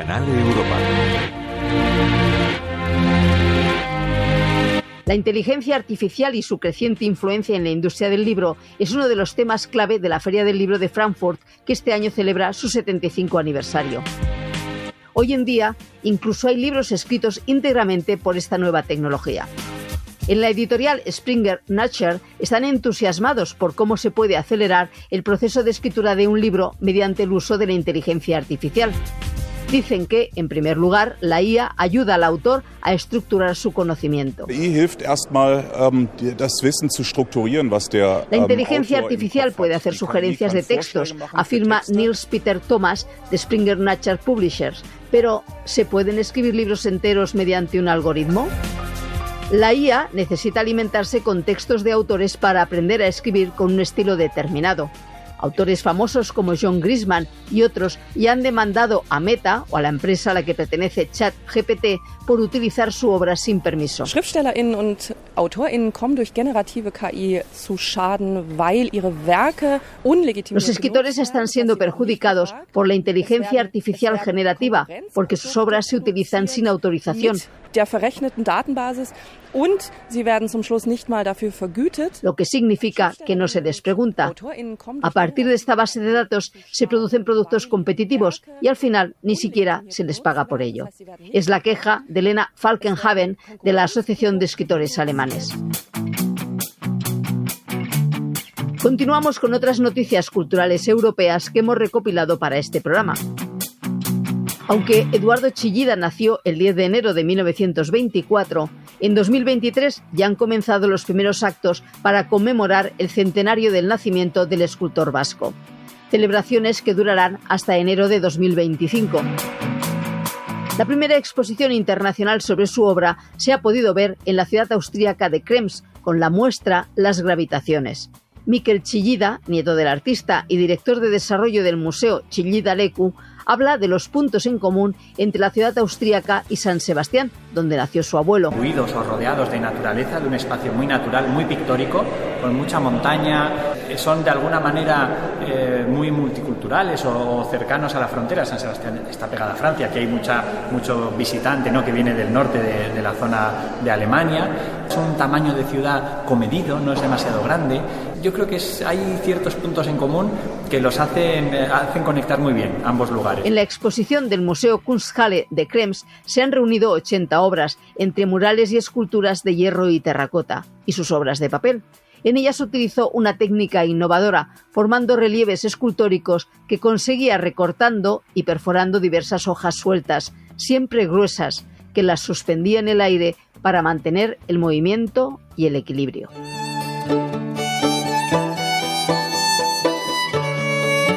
Canal Europa. La inteligencia artificial y su creciente influencia en la industria del libro es uno de los temas clave de la Feria del Libro de Frankfurt, que este año celebra su 75 aniversario. Hoy en día, incluso hay libros escritos íntegramente por esta nueva tecnología. En la editorial Springer Nature están entusiasmados por cómo se puede acelerar el proceso de escritura de un libro mediante el uso de la inteligencia artificial. Dicen que, en primer lugar, la IA ayuda al autor a estructurar su conocimiento. Ähm, la inteligencia artificial puede hacer sugerencias de textos, afirma Niels Peter Thomas de Springer Nature Publishers. Pero, ¿se pueden escribir libros enteros mediante un algoritmo? La IA necesita alimentarse con textos de autores para aprender a escribir con un estilo determinado. Autores famosos como John Grisman y otros ya han demandado a Meta o a la empresa a la que pertenece ChatGPT por utilizar su obra sin permiso. Schriftstellerinnen und Autorinnen kommen durch generative KI zu Schaden, weil ihre Werke Los escritores están siendo perjudicados por la inteligencia artificial generativa porque sus obras se utilizan sin autorización. Der verrechneten Datenbasis und sie werden zum Schluss nicht mal dafür vergütet. Lo que significa que no se les pregunta. A partir de esta base de datos se producen productos competitivos y al final ni siquiera se les paga por ello. Es la queja de Elena Falkenhaven de la Asociación de Escritores Alemanes. Continuamos con otras noticias culturales europeas que hemos recopilado para este programa. Aunque Eduardo Chillida nació el 10 de enero de 1924, en 2023 ya han comenzado los primeros actos para conmemorar el centenario del nacimiento del escultor vasco. Celebraciones que durarán hasta enero de 2025. La primera exposición internacional sobre su obra se ha podido ver en la ciudad austríaca de Krems con la muestra Las gravitaciones. Miquel Chillida, nieto del artista y director de desarrollo del Museo Chillida Lecu, habla de los puntos en común entre la ciudad austríaca y San Sebastián, donde nació su abuelo. Huidos o rodeados de naturaleza, de un espacio muy natural, muy pictórico, con mucha montaña, son de alguna manera eh, muy multiculturales o, cercanos a la frontera. San Sebastián está pegada a Francia, aquí hay mucha, mucho visitante ¿no? que viene del norte de, la zona de Alemania. Es un tamaño de ciudad comedido, no es demasiado grande. Yo creo que hay ciertos puntos en común que los hacen, eh, hacen conectar muy bien ambos lugares. En la exposición del Museo Kunsthalle de Krems se han reunido 80 obras, entre murales y esculturas de hierro y terracota, y sus obras de papel. En ellas utilizó una técnica innovadora, formando relieves escultóricos que conseguía recortando y perforando diversas hojas sueltas, siempre gruesas, que las suspendía en el aire para mantener el movimiento y el equilibrio.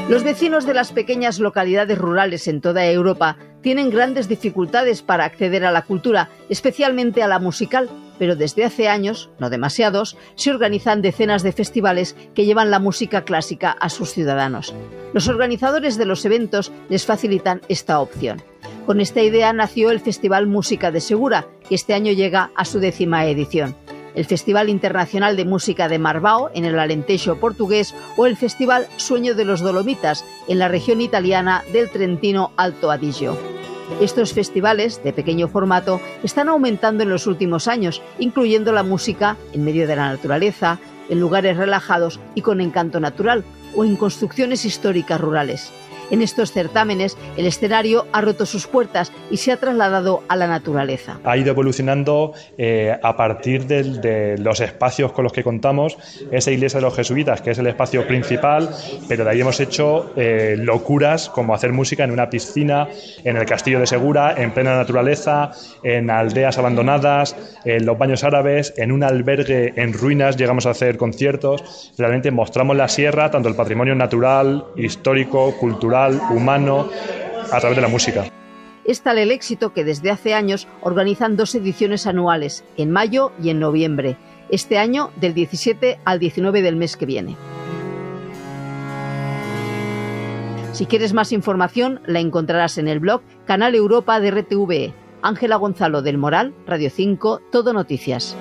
Los vecinos de las pequeñas localidades rurales en toda Europa tienen grandes dificultades para acceder a la cultura, especialmente a la musical, pero desde hace años, no demasiados, se organizan decenas de festivales que llevan la música clásica a sus ciudadanos. Los organizadores de los eventos les facilitan esta opción. Con esta idea nació el Festival Música de Segura, que este año llega a su décima edición el Festival Internacional de Música de Marbao en el Alentejo portugués o el Festival Sueño de los Dolomitas en la región italiana del Trentino Alto Adigio. Estos festivales, de pequeño formato, están aumentando en los últimos años, incluyendo la música en medio de la naturaleza, en lugares relajados y con encanto natural, o en construcciones históricas rurales. En estos certámenes, el escenario ha roto sus puertas y se ha trasladado a la naturaleza. Ha ido evolucionando eh, a partir de, los espacios con los que contamos, esa iglesia de los jesuitas, que es el espacio principal, pero de ahí hemos hecho eh, locuras como hacer música en una piscina, en el castillo de Segura, en plena naturaleza, en aldeas abandonadas, en los baños árabes, en un albergue en ruinas, llegamos a hacer conciertos. Realmente mostramos la sierra, tanto el patrimonio natural, histórico, humano, a través de la música. Es tal el éxito que desde hace años organizan dos ediciones anuales, en mayo y en noviembre, este año del 17 al 19 del mes que viene. Si quieres más información, la encontrarás en el blog Canal Europa de RTVE. Ángela Gonzalo del Moral, Radio 5, Todo Noticias.